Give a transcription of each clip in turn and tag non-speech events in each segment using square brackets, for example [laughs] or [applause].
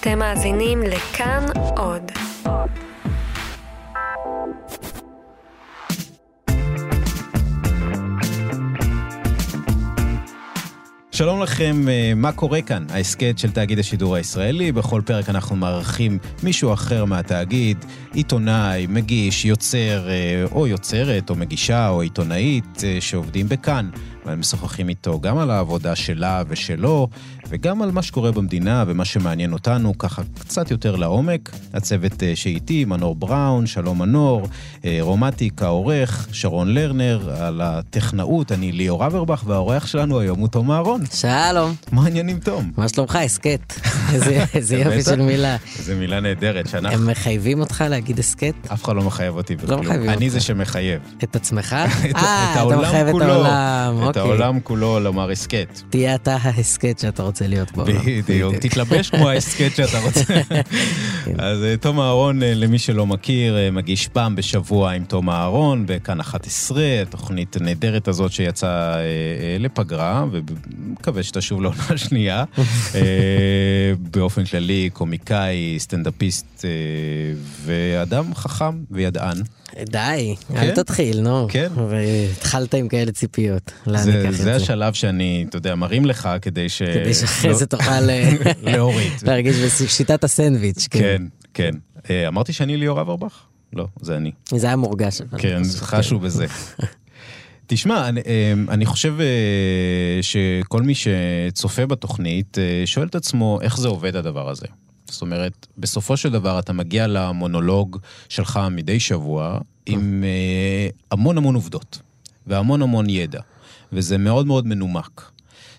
אתם מאזינים לכאן עוד. שלום לכם, אה, מה קורה כאן? ההסכת של תאגיד השידור הישראלי. בכל פרק אנחנו מארחים מישהו אחר מהתאגיד, עיתונאי, מגיש, יוצר, אה, או יוצרת, או מגישה, או עיתונאית, אה, שעובדים בכאן. ומשוחחים איתו גם על העבודה שלה ושלו, וגם על מה שקורה במדינה ומה שמעניין אותנו, ככה קצת יותר לעומק. הצוות אה, שאיתי, מנור בראון, שלום מנור, אה, רומטיק העורך, שרון לרנר, על הטכנאות, אני ליאור אברבך, והאורח שלנו היום הוא תום אהרון. שלום. מה העניינים, תום? מה שלומך, הסכת? [laughs] איזה יופי של מילה. איזה מילה נהדרת, שאנחנו... הם מחייבים אותך להגיד הסכת? אף אחד לא מחייב אותי בכלום. לא מחייבים אותך. אני זה שמחייב. את עצמך? [laughs] אה, אתה מחייב את העולם, אוקיי. העולם כולו לומר הסכת. תהיה אתה ההסכת שאתה רוצה להיות בו. בדיוק, תתלבש כמו ההסכת שאתה רוצה. כן. אז אה, תום אהרון, אה, למי שלא מכיר, אה, מגיש פעם בשבוע עם תום אהרון בכאן 11, התוכנית הנהדרת הזאת שיצאה לפגרה, ומקווה שתשוב לעונה [laughs] שנייה. באופן כללי, קומיקאי, סטנדאפיסט ואדם חכם וידען. די, כן? אל תתחיל, נו. כן. והתחלת עם כאלה ציפיות. זה, זה השלב שאני, אתה יודע, מרים לך כדי ש... כדי שאחרי זה תוכל אה, [laughs] להוריד. להרגיש בשיטת הסנדוויץ'. כן, כן. כן. אה, אמרתי שאני ליאור אברבך? לא, זה אני. זה היה מורגש. כן, חשו בזה. [laughs] תשמע, אני, אה, אני חושב שכל מי שצופה בתוכנית שואל את עצמו איך זה עובד הדבר הזה. זאת אומרת, בסופו של דבר אתה מגיע למונולוג שלך מדי שבוע עם אה, המון המון עובדות והמון המון ידע, וזה מאוד מאוד מנומק.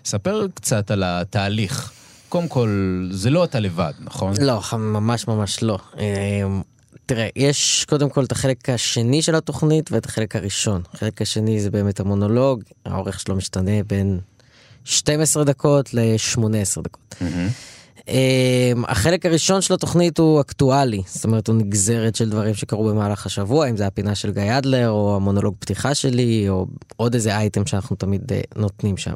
ספר קצת על התהליך. קודם כל, זה לא אתה לבד, נכון? לא, ממש ממש לא. אה, תראה, יש קודם כל את החלק השני של התוכנית ואת החלק הראשון. החלק השני זה באמת המונולוג, האורך שלו משתנה בין 12 דקות ל-18 דקות. Mm-hmm. אמ, החלק הראשון של התוכנית הוא אקטואלי, זאת אומרת הוא נגזרת של דברים שקרו במהלך השבוע, אם זה הפינה של גיא אדלר, או המונולוג פתיחה שלי, או עוד איזה אייטם שאנחנו תמיד אה, נותנים שם.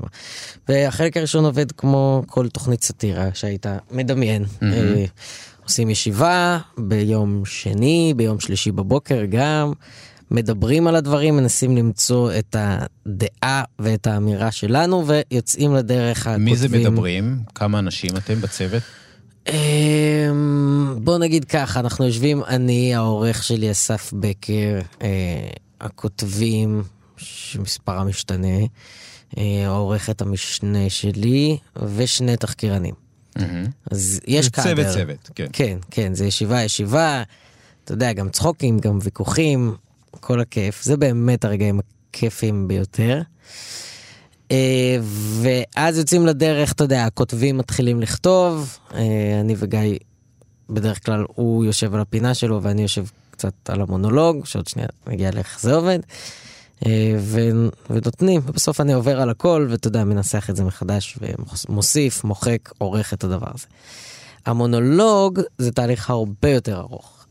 והחלק הראשון עובד כמו כל תוכנית סאטירה שהיית מדמיין. Mm-hmm. עושים ישיבה ביום שני, ביום שלישי בבוקר גם. מדברים על הדברים, מנסים למצוא את הדעה ואת האמירה שלנו, ויוצאים לדרך הכותבים. מי זה מדברים? כמה אנשים אתם בצוות? אמ, בוא נגיד ככה, אנחנו יושבים, אני, העורך שלי אסף בקר, אה, הכותבים, שמספרם משתנה, אה, העורכת המשנה שלי, ושני תחקירנים. אז יש קאדר. צוות צוות, כן. כן, כן, זה ישיבה ישיבה, אתה יודע, גם צחוקים, גם ויכוחים, כל הכיף. זה באמת הרגעים הכיפים ביותר. אה, ואז יוצאים לדרך, אתה יודע, הכותבים מתחילים לכתוב, אה, אני וגיא, בדרך כלל הוא יושב על הפינה שלו ואני יושב קצת על המונולוג, שעוד שנייה נגיע לאיך זה עובד. אה, ו... ונותנים, ובסוף אני עובר על הכל, ואתה יודע, מנסח את זה מחדש, ומוסיף, מוחק, עורך את הדבר הזה. המונולוג זה תהליך הרבה יותר ארוך.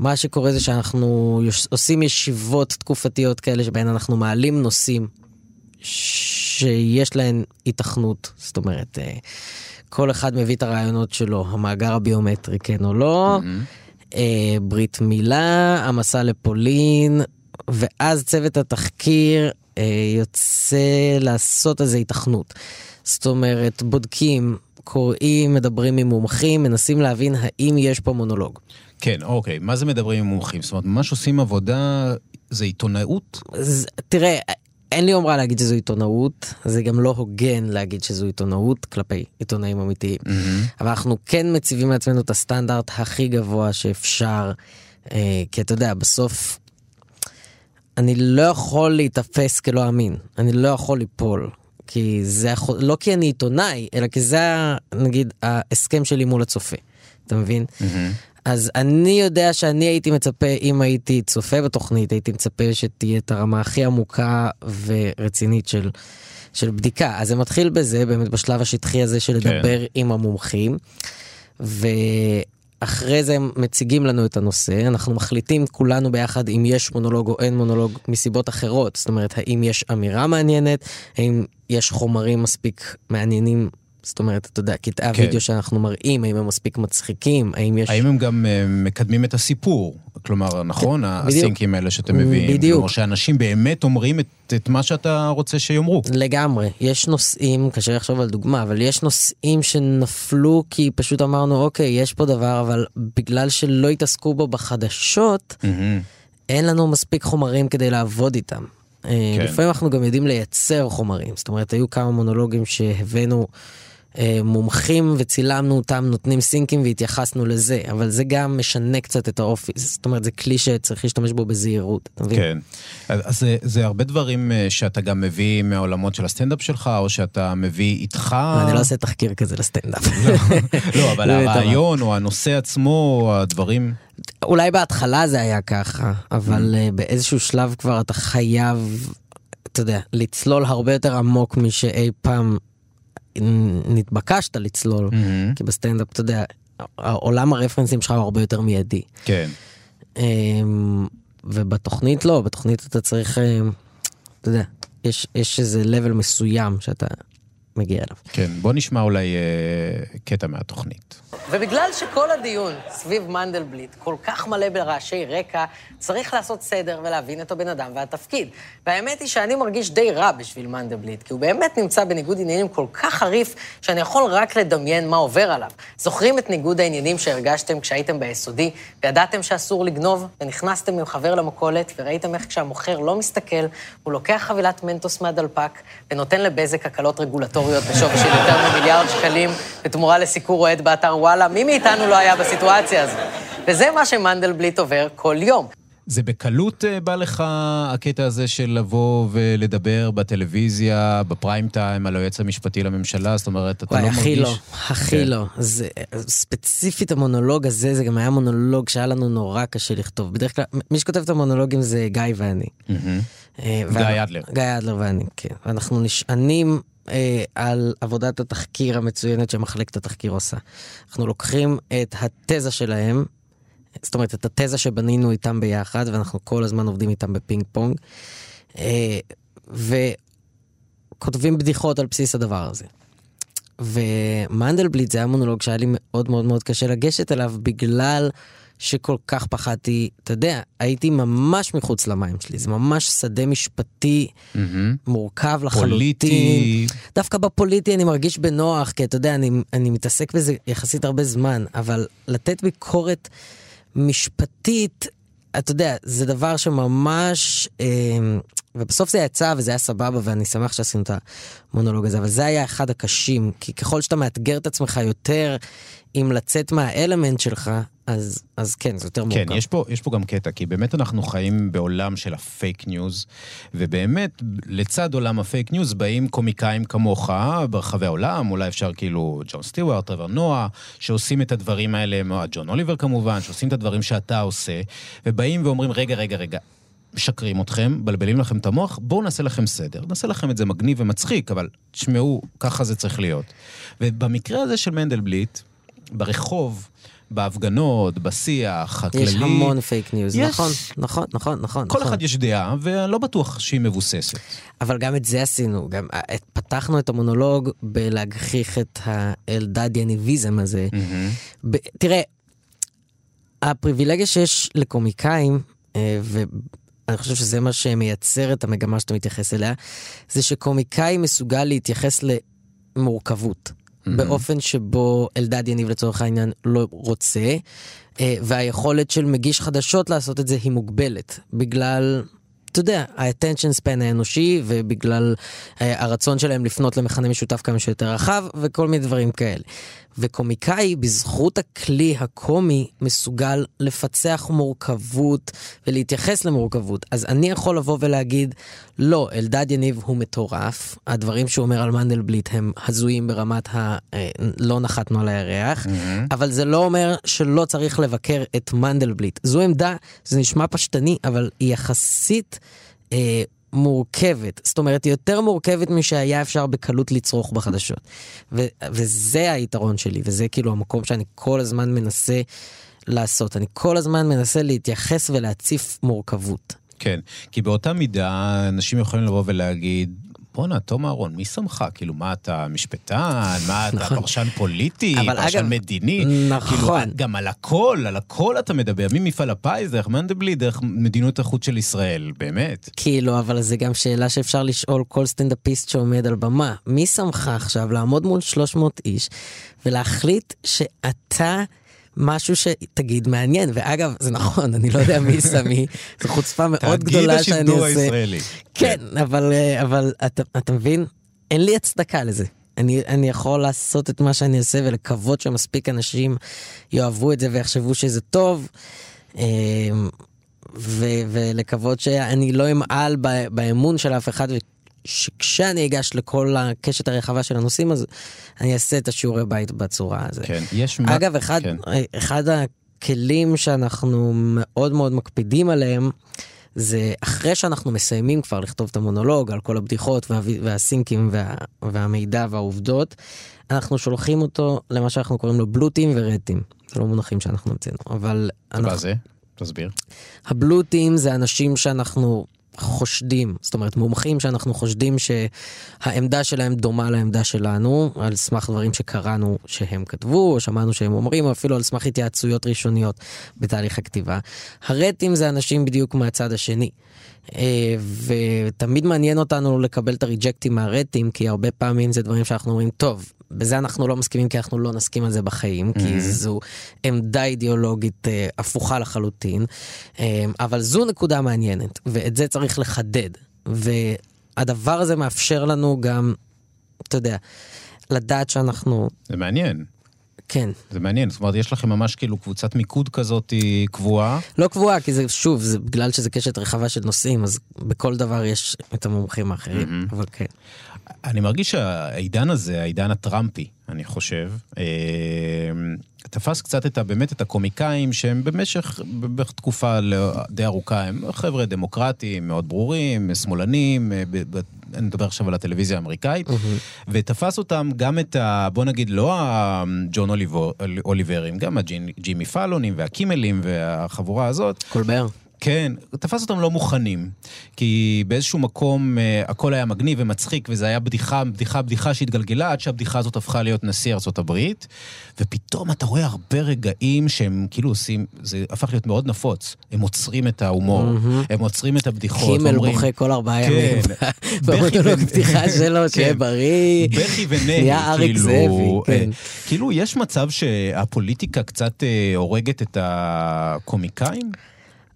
מה שקורה זה שאנחנו עושים ישיבות תקופתיות כאלה שבהן אנחנו מעלים נושאים שיש להן התכנות, זאת אומרת, אה, כל אחד מביא את הרעיונות שלו, המאגר הביומטרי, כן או לא, mm-hmm. ברית מילה, המסע לפולין, ואז צוות התחקיר אה, יוצא לעשות איזו התכנות. זאת אומרת, בודקים, קוראים, מדברים עם מומחים, מנסים להבין האם יש פה מונולוג. כן, אוקיי. מה זה מדברים עם מומחים? זאת אומרת, ממש עושים עבודה, זה עיתונאות? זה, תראה, אין לי אומרה להגיד שזו עיתונאות, זה גם לא הוגן להגיד שזו עיתונאות כלפי עיתונאים אמיתיים. Mm-hmm. אבל אנחנו כן מציבים לעצמנו את הסטנדרט הכי גבוה שאפשר, אה, כי אתה יודע, בסוף אני לא יכול להיתפס כלא אמין, אני לא יכול ליפול. כי זה לא כי אני עיתונאי, אלא כי זה, נגיד, ההסכם שלי מול הצופה. אתה מבין? Mm-hmm. אז אני יודע שאני הייתי מצפה, אם הייתי צופה בתוכנית, הייתי מצפה שתהיה את הרמה הכי עמוקה ורצינית של, של בדיקה. אז זה מתחיל בזה, באמת בשלב השטחי הזה של כן. לדבר כן. עם המומחים. ואחרי זה הם מציגים לנו את הנושא, אנחנו מחליטים כולנו ביחד אם יש מונולוג או אין מונולוג מסיבות אחרות. זאת אומרת, האם יש אמירה מעניינת, האם יש חומרים מספיק מעניינים זאת אומרת, אתה יודע, קטעי כן. הוידאו שאנחנו מראים, האם הם מספיק מצחיקים, האם יש... האם הם גם אה, מקדמים את הסיפור? כלומר, נכון, הסינקים האלה שאתם מביאים. בדיוק. כלומר, שאנשים באמת אומרים את, את מה שאתה רוצה שיאמרו. לגמרי. יש נושאים, קשה לחשוב על דוגמה, אבל יש נושאים שנפלו כי פשוט אמרנו, אוקיי, יש פה דבר, אבל בגלל שלא התעסקו בו בחדשות, מהמם. אין לנו מספיק חומרים כדי לעבוד איתם. כן. כן. לפעמים אנחנו גם יודעים לייצר חומרים. זאת אומרת, היו כמה מונולוגים שהבאנו אה, מומחים וצילמנו אותם, נותנים סינקים והתייחסנו לזה, אבל זה גם משנה קצת את האופי. זאת אומרת, זה כלי שצריך להשתמש בו בזהירות, אתה מבין? כן. אז זה, זה הרבה דברים אה, שאתה גם מביא מהעולמות של הסטנדאפ שלך, או שאתה מביא איתך... אני לא עושה תחקיר כזה לסטנדאפ. לא, אבל באמת, הרעיון, או הנושא עצמו, או הדברים... אולי בהתחלה זה היה ככה, אבל אה, באיזשהו שלב כבר אתה חייב, אתה יודע, לצלול הרבה יותר עמוק משאי פעם נתבקשת לצלול. מהמם. כי בסטנדאפ, אתה יודע, עולם הרפרנסים שלך הוא הרבה יותר מיידי. כן. אמ, ובתוכנית לא, בתוכנית אתה צריך, אמ, אתה יודע, יש, יש איזה level מסוים שאתה מגיע אליו. כן, בוא נשמע אולי אה, קטע מהתוכנית. ובגלל שכל הדיון סביב מנדלבליט כל כך מלא ברעשי רקע, צריך לעשות סדר ולהבין את הבן אדם והתפקיד. והאמת היא שאני מרגיש די רע בשביל מנדלבליט, כי הוא באמת נמצא בניגוד עניינים כל כך חריף, שאני יכול רק לדמיין מה עובר עליו. זוכרים את ניגוד העניינים שהרגשתם כשהייתם ביסודי, וידעתם שאסור לגנוב, ונכנסתם עם חבר למכולת, וראיתם איך כשהמוכר לא מסתכל, הוא לוקח חבילת מנטוס מהדלפק, ונותן לבזק הקלות רגולטוריות בשווי של יותר ממיליארד שקלים, בתמורה לסיקור אוהד באתר וואלה, מי מאיתנו לא היה בסיטואציה הזו? וזה מה שמנדלבליט עובר כל יום. זה בקלות אה, בא לך הקטע הזה של לבוא ולדבר בטלוויזיה, בפריים טיים, על היועץ המשפטי לממשלה? זאת אומרת, אתה וואי, לא הכי מרגיש... לא, הכי כן. לא. זה, ספציפית המונולוג הזה, זה גם היה מונולוג שהיה לנו נורא קשה לכתוב. בדרך כלל, מי שכותב את המונולוגים זה גיא ואני. אה, גיא אדלר. גיא אדלר ואני, כן. ואנחנו נשענים אה, על עבודת התחקיר המצוינת שמחלקת התחקיר עושה. אנחנו לוקחים את התזה שלהם, זאת אומרת, את התזה שבנינו איתם ביחד, ואנחנו כל הזמן עובדים איתם בפינג פונג, אה, וכותבים בדיחות על בסיס הדבר הזה. ומנדלבליט זה היה מונולוג שהיה לי מאוד מאוד מאוד קשה לגשת אליו בגלל שכל כך פחדתי, אתה יודע, הייתי ממש מחוץ למים שלי, זה ממש שדה משפטי מהמם. מורכב לחלוטין. פוליטי. דווקא בפוליטי אני מרגיש בנוח, כי אתה יודע, אני, אני מתעסק בזה יחסית הרבה זמן, אבל לתת ביקורת משפטית, אתה יודע, זה דבר שממש... אה, ובסוף זה יצא וזה היה סבבה, ואני שמח שעשינו את המונולוג הזה, אבל זה היה אחד הקשים, כי ככל שאתה מאתגר את עצמך יותר עם לצאת מהאלמנט שלך, אז, אז כן, זה יותר מורכב. כן, יש פה, יש פה גם קטע, כי באמת אנחנו חיים בעולם של הפייק ניוז, ובאמת, לצד עולם הפייק ניוז באים קומיקאים כמוך ברחבי העולם, אולי אפשר כאילו ג'ון סטיוארט, טרוור נואה, שעושים את הדברים האלה, או ג'ון אוליבר כמובן, שעושים את הדברים שאתה עושה, ובאים ואומרים, רגע, רגע, רגע. משקרים אתכם, מבלבלים לכם את המוח, בואו נעשה לכם סדר. נעשה לכם את זה מגניב ומצחיק, אבל תשמעו, ככה זה צריך להיות. ובמקרה הזה של מנדלבליט, ברחוב, בהפגנות, בשיח הכללי... יש המון פייק ניוז, יש. נכון, נכון, נכון, נכון. כל נכון. אחד יש דעה, ואני לא בטוח שהיא מבוססת. אבל גם את זה עשינו, גם אה, את- פתחנו את המונולוג בלהגחיך את האלדד יניביזם הזה. ב- תראה, הפריבילגיה שיש לקומיקאים, אה, ואני חושב שזה מה שמייצר את המגמה שאתה מתייחס אליה, זה שקומיקאי מסוגל להתייחס למורכבות. באופן שבו אלדד יניב לצורך העניין לא רוצה, אה, והיכולת של מגיש חדשות לעשות את זה היא מוגבלת, בגלל, אתה יודע, ה-attention span האנושי, ובגלל אה, הרצון שלהם לפנות למכנה משותף כמה שיותר רחב, וכל מיני דברים כאלה. וקומיקאי, בזכות הכלי הקומי, מסוגל לפצח מורכבות ולהתייחס למורכבות. אז אני יכול לבוא ולהגיד, לא, אלדד יניב הוא מטורף, הדברים שהוא אומר על מנדלבליט הם הזויים ברמת ה... אה, לא נחתנו על הירח, אבל זה לא אומר שלא צריך לבקר את מנדלבליט. זו עמדה, זה נשמע פשטני, אבל היא יחסית... אה, מורכבת, זאת אומרת היא יותר מורכבת משהיה אפשר בקלות לצרוך בחדשות. ו- וזה היתרון שלי, וזה כאילו המקום שאני כל הזמן מנסה לעשות. אני כל הזמן מנסה להתייחס ולהציף מורכבות. כן, כי באותה מידה אנשים יכולים לבוא ולהגיד, בואנה, תם אהרון, מי שמך? כאילו, מה אתה משפטן? מה אתה נכון. פרשן פוליטי? פרשן אגב, מדיני? נכון. כאילו, גם על הכל, על הכל אתה מדבר, ממפעל הפיס, דרך מנדלבליט, דרך מדיניות החוץ של ישראל, באמת. כאילו, אבל זה גם שאלה שאפשר לשאול כל סטנדאפיסט שעומד על במה. מי שמך עכשיו לעמוד מול 300 איש ולהחליט שאתה... משהו שתגיד מעניין, ואגב, זה נכון, אני לא יודע מי שמי, זו חוצפה מאוד גדולה שאני תאגיד עושה. השידור הישראלי. כן, אבל, אה, אבל אתה, אתה מבין? אין לי הצדקה לזה. אני, אני יכול לעשות את מה שאני עושה ולקוות שמספיק אנשים יאהבו את זה ויחשבו שזה טוב, אה, ו, ולקוות שאני לא אמעל באמון של אף אחד, שכשאני אגש לכל הקשת הרחבה של הנושאים, אז אני אעשה את השיעורי בית בצורה הזאת. כן, יש... אגב, אחד, כן. אחד הכלים שאנחנו מאוד מאוד מקפידים עליהם, זה אחרי שאנחנו מסיימים כבר לכתוב את המונולוג על כל הבדיחות וה, והסינקים וה, והמידע והעובדות, אנחנו שולחים אותו למה שאנחנו קוראים לו בלוטים ורטים. זה לא מונחים שאנחנו המצאנו, אבל... מה אנחנו, זה? תסביר. הבלוטים זה אנשים שאנחנו חושדים, זאת אומרת מומחים שאנחנו חושדים שהעמדה שלהם דומה לעמדה שלנו, על סמך דברים שקראנו שהם כתבו, או שמענו שהם אומרים, או אפילו על סמך התייעצויות ראשוניות בתהליך הכתיבה. הרטים זה אנשים בדיוק מהצד השני. אה, ותמיד מעניין אותנו לקבל את הריג'קטים מהרטים, כי הרבה פעמים זה דברים שאנחנו אומרים, טוב, בזה אנחנו לא מסכימים כי אנחנו לא נסכים על זה בחיים, כי זו עמדה אידיאולוגית אה, הפוכה לחלוטין, אה, אבל זו נקודה מעניינת, ואת זה צריך לחדד. והדבר הזה מאפשר לנו גם, אתה יודע, לדעת שאנחנו, זה מעניין. כן, זה מעניין, זאת אומרת, יש לכם ממש כאילו קבוצת מיקוד כזאת היא קבועה. לא קבועה, כי זה, שוב, זה בגלל שזה קשת רחבה של נושאים, אז בכל דבר יש את המומחים האחרים, אבל כן. אני מרגיש שהעידן הזה, העידן הטראמפי, אני חושב, אה, תפס קצת את באמת את הקומיקאים שהם במשך, בערך תקופה לא- די ארוכה, הם חבר'ה דמוקרטיים, מאוד ברורים, שמאלנים, אה, ב- ב- אני מדבר עכשיו על הטלוויזיה האמריקאית, ותפס אותם גם את ה... בוא נגיד, לא הג'ון אוליבור- אוליברים, גם הג'ימי פאלונים והקימלים והחבורה הזאת, קולבר. כן, תפס אותם לא מוכנים. כי באיזשהו מקום אה, הכל היה מגניב ומצחיק, וזה היה בדיחה, בדיחה, בדיחה שהתגלגלה, עד שהבדיחה הזאת הפכה להיות נשיא ארצות הברית. ופתאום אתה רואה הרבה רגעים שהם כאילו עושים, זה הפך להיות מאוד נפוץ. הם עוצרים את ההומור, הם עוצרים את הבדיחות. קימל אומרים- בוכה כל ארבעה כן. ימים. במונולוג [laughs] פתיחה [laughs] שלו, שיהיה כן. בריא. בכי ונהי, [laughs] נהיה אריק כאילו, זאבי, כן. אה, כאילו, יש מצב שהפוליטיקה קצת אה, הורגת את הקומיקאים?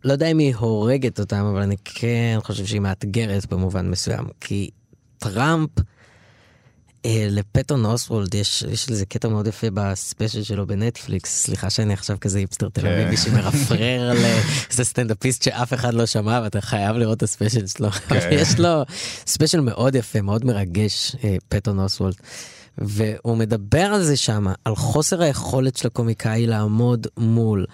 לא יודע אם היא הורגת אותם, אבל אני כן חושב שהיא מאתגרת במובן מסוים. כי טראמפ, אה, לפטון אוסוולט, יש, יש לזה קטע מאוד יפה בספיישל שלו בנטפליקס. סליחה שאני עכשיו כזה היפסטר תל אביבי שמרפרר לאיזה [laughs] סטנדאפיסט שאף אחד לא שמע, ואתה חייב לראות את הספיישל שלו. כן. יש לו ספיישל מאוד יפה, מאוד מרגש, אה, פטון אוסוולט. והוא מדבר על זה שם, על חוסר היכולת של הקומיקאי לעמוד מול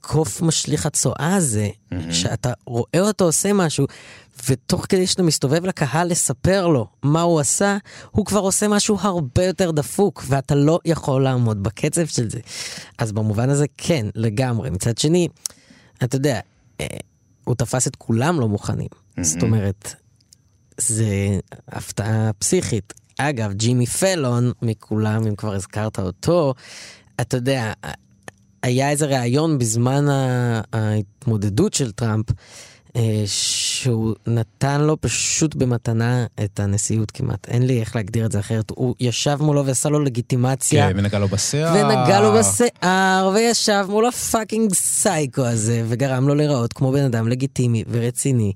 הקוף משליך הצואה הזה, שאתה רואה אותו עושה משהו, ותוך כדי שאתה מסתובב לקהל לספר לו מה הוא עשה, הוא כבר עושה משהו הרבה יותר דפוק, ואתה לא יכול לעמוד בקצב של זה. אז במובן הזה כן, לגמרי. מצד שני, אתה יודע, אה, הוא תפס את כולם לא מוכנים. זאת אומרת, זה הפתעה פסיכית. אגב, ג'ימי פלון מכולם, אם כבר הזכרת אותו, אתה יודע, היה איזה ראיון בזמן ההתמודדות של טראמפ, אה, שהוא נתן לו פשוט במתנה את הנשיאות כמעט. אין לי איך להגדיר את זה אחרת. הוא ישב מולו ועשה לו לגיטימציה. כן, ונגע לו בשיער. ונגע לו בשיער, וישב מול ה fucking psycho הזה, וגרם לו להיראות כמו בן אדם לגיטימי ורציני.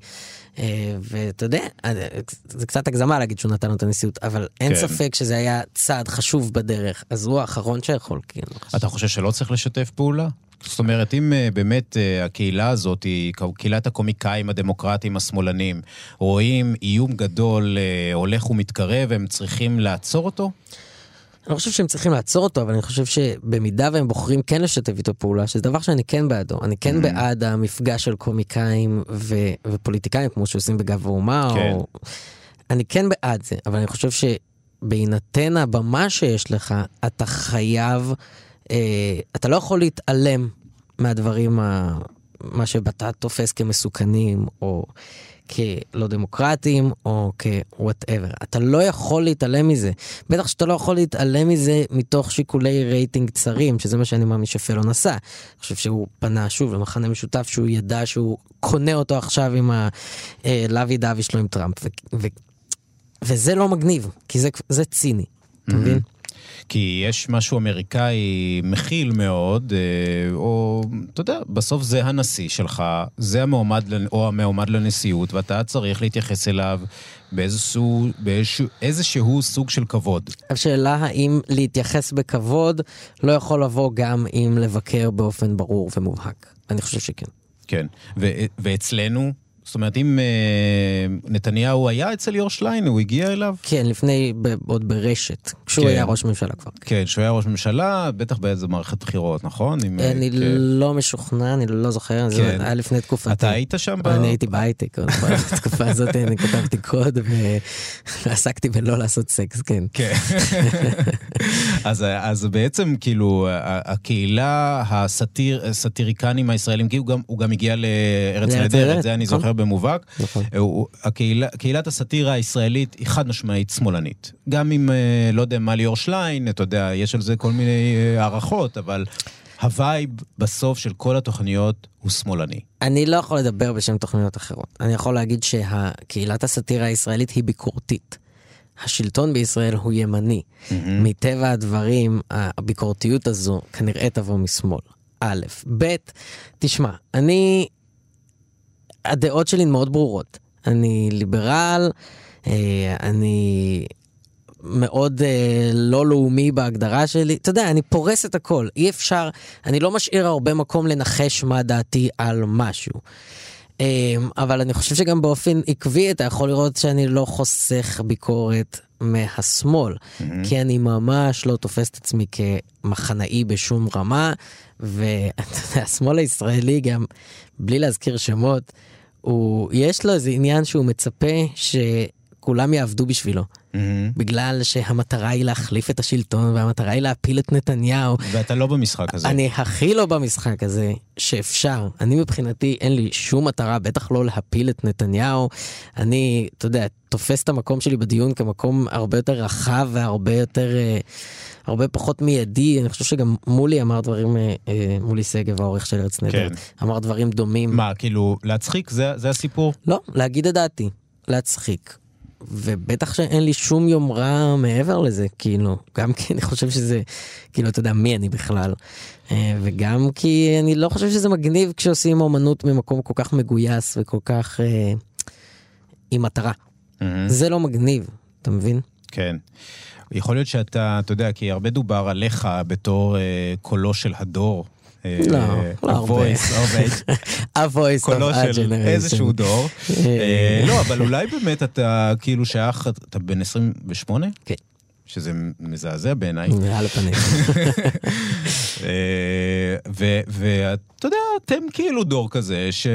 אה, ואתה יודע, אה, זה קצת הגזמה להגיד שהוא נתן לו את הנשיאות, אבל אין כן. ספק שזה היה צעד חשוב בדרך, אז הוא האחרון שיכול, כאילו. אתה חושב שלא צריך לשתף פעולה? זאת אומרת, אם אה, באמת הקהילה הזאת, קהילת הקומיקאים הדמוקרטיים השמאלנים, רואים איום גדול הולך ומתקרב, הם צריכים לעצור אותו? אני לא חושב שהם צריכים לעצור אותו, אבל אני חושב שבמידה והם בוחרים כן לשתף איתו פעולה, שזה דבר שאני כן בעדו. אני כן Mm-hmm. בעד המפגש של קומיקאים ו- ופוליטיקאים, כמו שעושים בגב האומה, כן. או... אני כן בעד זה, אבל אני חושב שבהינתן הבמה שיש לך, אתה חייב, אה, אתה לא יכול להתעלם מהדברים, ה... מה שאתה תופס כמסוכנים, או... כלא דמוקרטיים או כוואטאבר. אתה לא יכול להתעלם מזה. בטח שאתה לא יכול להתעלם מזה מתוך שיקולי רייטינג צרים, שזה מה שאני מאמין שפלון עשה. אני חושב שהוא פנה שוב למחנה משותף שהוא ידע שהוא קונה אותו עכשיו עם הלוי דווי שלו עם טראמפ. ו- ו- וזה לא מגניב, כי זה, זה ציני, אתה מבין? כי יש משהו אמריקאי מכיל מאוד, אה, או, אתה יודע, בסוף זה הנשיא שלך, זה המועמד, או המועמד לנשיאות, ואתה צריך להתייחס אליו באיזשהו, באיזשהו איזשהו סוג של כבוד. השאלה האם להתייחס בכבוד לא יכול לבוא גם עם לבקר באופן ברור ומובהק. אני חושב שכן. כן. ו- ואצלנו, זאת אומרת, אם אה, נתניהו היה אצל ליאור שליין, הוא הגיע אליו? כן, לפני, ב- עוד ברשת, כשהוא כן. היה ראש ממשלה כבר. כן, שהוא היה ראש ממשלה, בטח באיזה מערכת בחירות, נכון? עם, אה, אני כן. לא משוכנע, אני לא זוכר, זה כן. היה לפני תקופתי. אתה היית שם? ב- אני הייתי בהייטק, [laughs] בתקופה הזאת אני כתבתי קוד ועסקתי בלא לעשות סקס, כן. כן. [laughs] אז, אז בעצם כאילו הקהילה הסאטיר, הסאטיריקנים הישראלים, כי הוא גם, הוא גם הגיע לארץ נהדרת, זה אני נכון. זוכר במובהק. נכון. הוא- הקהילה, קהילת הסאטירה הישראלית היא חד משמעית שמאלנית. גם אם, אה, לא יודע מה ליאור שליין, אתה יודע, יש על זה כל מיני אה, הערכות, אבל הווייב בסוף של כל התוכניות הוא שמאלני. אני לא יכול לדבר בשם תוכניות אחרות. אני יכול להגיד שקהילת הסאטירה הישראלית היא ביקורתית. השלטון בישראל הוא ימני. מטבע הדברים, הביקורתיות הזו כנראה תבוא משמאל. א', ב', תשמע, אני... הדעות שלי מאוד ברורות. אני ליברל, אה, אני מאוד אה, לא לאומי בהגדרה שלי. אתה יודע, אני פורס את הכל. אי אפשר, אני לא משאיר הרבה מקום לנחש מה דעתי על משהו. אה, אבל אני חושב שגם באופן עקבי אתה יכול לראות שאני לא חוסך ביקורת מהשמאל. כי אני ממש לא תופס את עצמי כמחנאי בשום רמה. ואתה יודע, השמאל הישראלי גם, בלי להזכיר שמות, הוא, יש לו איזה עניין שהוא מצפה שכולם יעבדו בשבילו. בגלל שהמטרה היא להחליף את השלטון והמטרה היא להפיל את נתניהו. ואתה לא במשחק הזה. אני הכי לא במשחק הזה שאפשר. אני מבחינתי אין לי שום מטרה, בטח לא להפיל את נתניהו. אני, אתה יודע, תופס את המקום שלי בדיון כמקום הרבה יותר רחב והרבה יותר, אה, הרבה פחות מיידי. אני חושב שגם מולי אמר דברים, אה, אה, מולי שגב, העורך של ארץ נהדרת, אמר דברים דומים. מה, כאילו, להצחיק? זה, זה הסיפור? לא, להגיד את דעתי, להצחיק. ובטח שאין לי שום יומרה מעבר לזה, כאילו, גם כי אני חושב שזה, כאילו, אתה יודע, מי אני בכלל. אה, וגם כי אני לא חושב שזה מגניב כשעושים אומנות ממקום כל כך מגויס וכל כך אה, עם מטרה. זה לא מגניב, אתה מבין? כן. יכול להיות שאתה, אתה יודע, כי הרבה דובר עליך בתור אה, קולו של הדור. אה, לא, לא הרבה. ה-voice of [laughs] קולו של. איזשהו דור. אה. אה, לא, אבל אולי באמת אתה כאילו שייך, אתה בן 28? כן. שזה מזעזע בעיניי. על הפנים. [laughs] אה, ואתה יודע, אתם כאילו דור כזה ש...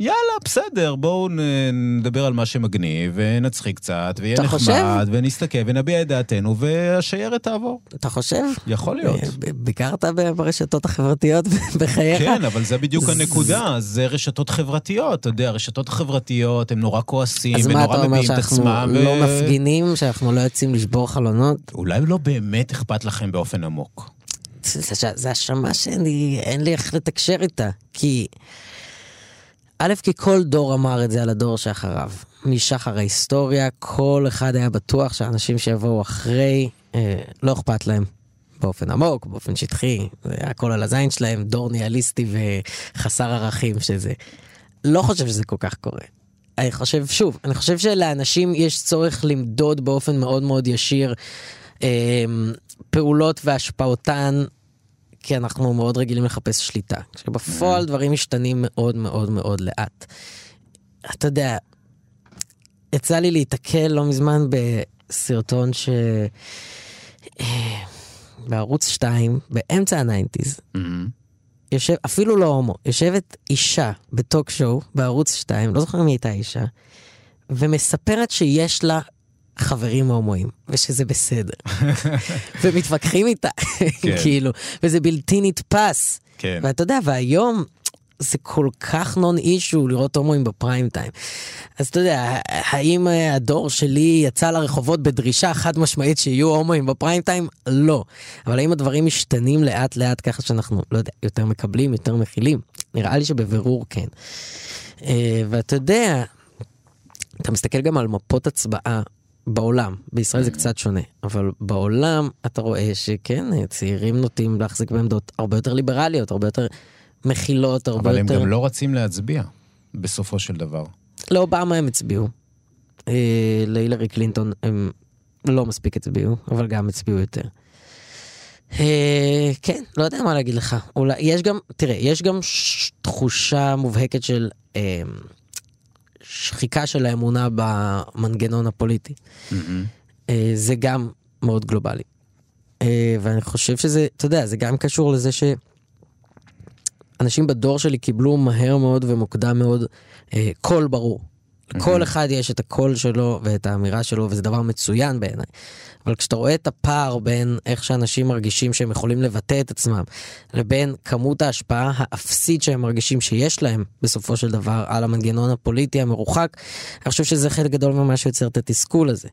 יאללה, בסדר, בואו נדבר על מה שמגניב, ונצחיק קצת, ויהיה נחמד, חושב? ונסתכל, ונביע את דעתנו, והשיירת תעבור. אתה חושב? יכול להיות. אה, ביקרת ברשתות החברתיות בחייך? כן, אבל זה בדיוק הנקודה, זה רשתות חברתיות, אתה יודע, רשתות חברתיות, הם נורא כועסים, אז מה אתה אומר מביעים את שאנחנו עצמם, לא מפגינים, שאנחנו לא יוצאים לשבור חלונות? אולי לא באמת אכפת לכם באופן עמוק. זה האשמה שאני, אין לי איך לתקשר איתה. כי, א', כי כל דור אמר את זה על הדור שאחריו. משחר ההיסטוריה, כל אחד היה בטוח שהאנשים שיבואו אחרי, אה, לא אכפת להם. באופן עמוק, באופן שטחי, זה היה הכל על הזין שלהם, דור ניהליסטי וחסר ערכים שזה. לא חושב שזה כל כך קורה. אני חושב, שוב, אני חושב שלאנשים יש צורך למדוד באופן מאוד מאוד ישיר אה, פעולות והשפעותן, כי אנחנו מאוד רגילים לחפש שליטה. כשבפועל דברים משתנים מאוד מאוד מאוד לאט. אתה יודע, יצא לי להיתקל לא מזמן בסרטון ש... בערוץ 2, באמצע ה nineties, יושב, אפילו לא הומו, יושבת אישה ב talk show בערוץ 2, לא זוכר מי הייתה האישה, ומספרת שיש לה חברים הומואים, ושזה בסדר. [laughs] ומתווכחים איתה, [laughs] כן. כאילו, וזה בלתי נתפס. כן. ואתה יודע, והיום, זה כל כך נון אישו לראות הומואים בפריים טיים. אז אתה יודע, האם אה, הדור שלי יצא לרחובות בדרישה חד משמעית שיהיו הומואים בפריים טיים? לא. אבל האם הדברים משתנים לאט לאט ככה שאנחנו, לא יודע, יותר מקבלים, יותר מכילים? נראה לי שבבירור כן. אה, ואתה יודע, אתה מסתכל גם על מפות הצבעה בעולם, בישראל זה קצת שונה, אבל בעולם אתה רואה שכן, צעירים נוטים להחזיק בעמדות הרבה יותר ליברליות, הרבה יותר מכילות, הרבה אבל יותר... הם גם לא רצים להצביע, בסופו של דבר. לאובמה הם הצביעו. אה, להילרי קלינטון הם לא מספיק הצביעו, אבל גם הצביעו יותר. אה, כן, לא יודע מה להגיד לך. אולי, יש גם, תראה, יש גם ש- תחושה מובהקת של אה, שחיקה של האמונה במנגנון הפוליטי. אה, זה גם מאוד גלובלי. אה, ואני חושב שזה, אתה יודע, זה גם קשור לזה שאנשים בדור שלי קיבלו מהר מאוד ומוקדם מאוד אה, קול ברור. לכל אחד יש את הקול שלו ואת האמירה שלו, וזה דבר מצוין בעיניי. אבל כשאתה רואה את הפער בין איך שאנשים מרגישים שהם יכולים לבטא את עצמם, לבין כמות ההשפעה האפסית שהם מרגישים שיש להם, בסופו של דבר, על המנגנון הפוליטי המרוחק, אני חושב שזה חלק גדול ממה שיוצר את התסכול הזה.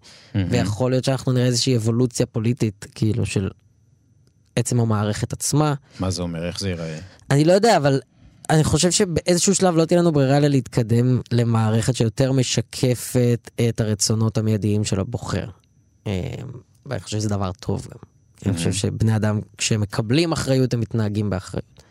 ויכול להיות שאנחנו נראה איזושהי אבולוציה פוליטית, כאילו, של עצם המערכת עצמה. מה זה אומר? איך זה ייראה? אני לא יודע, אבל אני חושב שבאיזשהו שלב לא תהיה לנו ברירה אלא להתקדם למערכת שיותר משקפת את הרצונות המיידיים של הבוחר. אה, ואני חושב שזה דבר טוב גם. אני חושב שבני אדם, כשהם מקבלים אחריות, הם מתנהגים באחריות.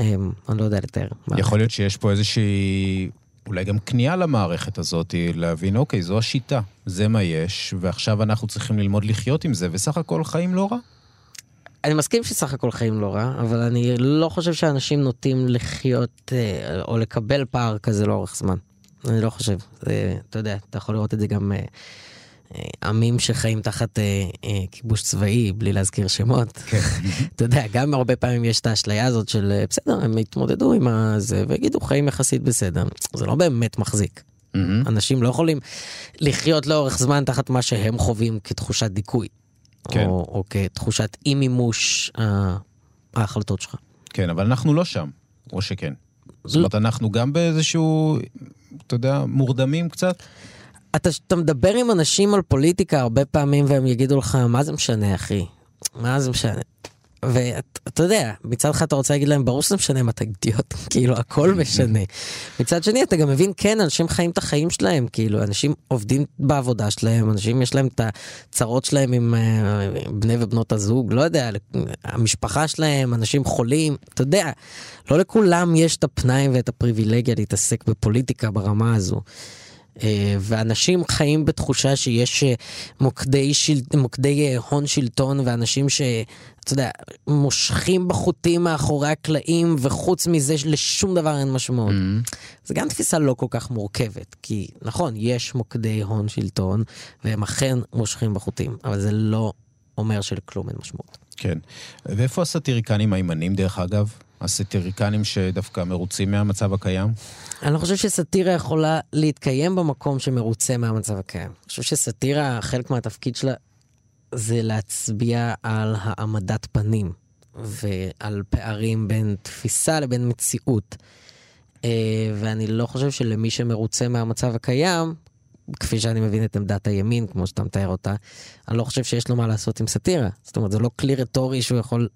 אה, אני לא יודע לתאר. יכול להיות שיש פה איזושהי, אולי גם כניעה למערכת הזאת, להבין, אוקיי, זו השיטה, זה מה יש, ועכשיו אנחנו צריכים ללמוד לחיות עם זה, וסך הכל חיים לא רע. אני מסכים שסך הכל חיים לא רע, אבל אני לא חושב שאנשים נוטים לחיות אה, או לקבל פער כזה לאורך זמן. אני לא חושב. אתה יודע, אתה יכול לראות את זה גם עמים שחיים תחת אה, אה, כיבוש צבאי, בלי להזכיר שמות. [laughs] אתה יודע, גם הרבה פעמים יש את האשליה הזאת של אה, בסדר, הם יתמודדו עם הזה ויגידו חיים יחסית בסדר. זה לא באמת מחזיק. אנשים לא יכולים לחיות לאורך זמן תחת מה שהם חווים כתחושת דיכוי. כן. או, או כתחושת אי מימוש אה, ההחלטות שלך. כן, אבל אנחנו לא שם, או שכן. זאת אומרת, אנחנו גם באיזשהו, אתה יודע, מורדמים קצת? אתה, אתה מדבר עם אנשים על פוליטיקה הרבה פעמים והם יגידו לך, מה זה משנה אחי? מה זה משנה? ואתה יודע, מצד אחד אתה רוצה להגיד להם, ברור שזה משנה אם אתה אידיוט, [laughs] כאילו הכל משנה. מצד שני אתה גם מבין, כן, אנשים חיים את החיים שלהם, כאילו, אנשים עובדים בעבודה שלהם, אנשים יש להם את הצרות שלהם עם אה, בני ובנות הזוג, לא יודע, המשפחה שלהם, אנשים חולים, אתה יודע, לא לכולם יש את הפנאי ואת הפריבילגיה להתעסק בפוליטיקה ברמה הזו. אה, ואנשים חיים בתחושה שיש אה, מוקדי, של... מוקדי אה, הון שלטון ואנשים שאתה יודע, מושכים בחוטים מאחורי הקלעים וחוץ מזה לשום דבר אין משמעות. Mm-hmm. זו גם תפיסה לא כל כך מורכבת, כי נכון, יש מוקדי הון שלטון והם אכן מושכים בחוטים, אבל זה לא אומר שלכלום אין משמעות. כן. ואיפה הסאטיריקנים הימנים, דרך אגב? הסאטיריקנים שדווקא מרוצים מהמצב הקיים? אני לא חושב שסאטירה יכולה להתקיים במקום שמרוצה מהמצב הקיים. אני חושב שסאטירה, חלק מהתפקיד שלה זה להצביע על העמדת פנים ועל פערים בין תפיסה לבין מציאות. אה, ואני לא חושב שלמי שמרוצה מהמצב הקיים, כפי שאני מבין את עמדת הימין, כמו שאתה מתאר אותה, אני לא חושב שיש לו מה לעשות עם סאטירה. זאת אומרת, זה לא כלי רטורי שהוא יכול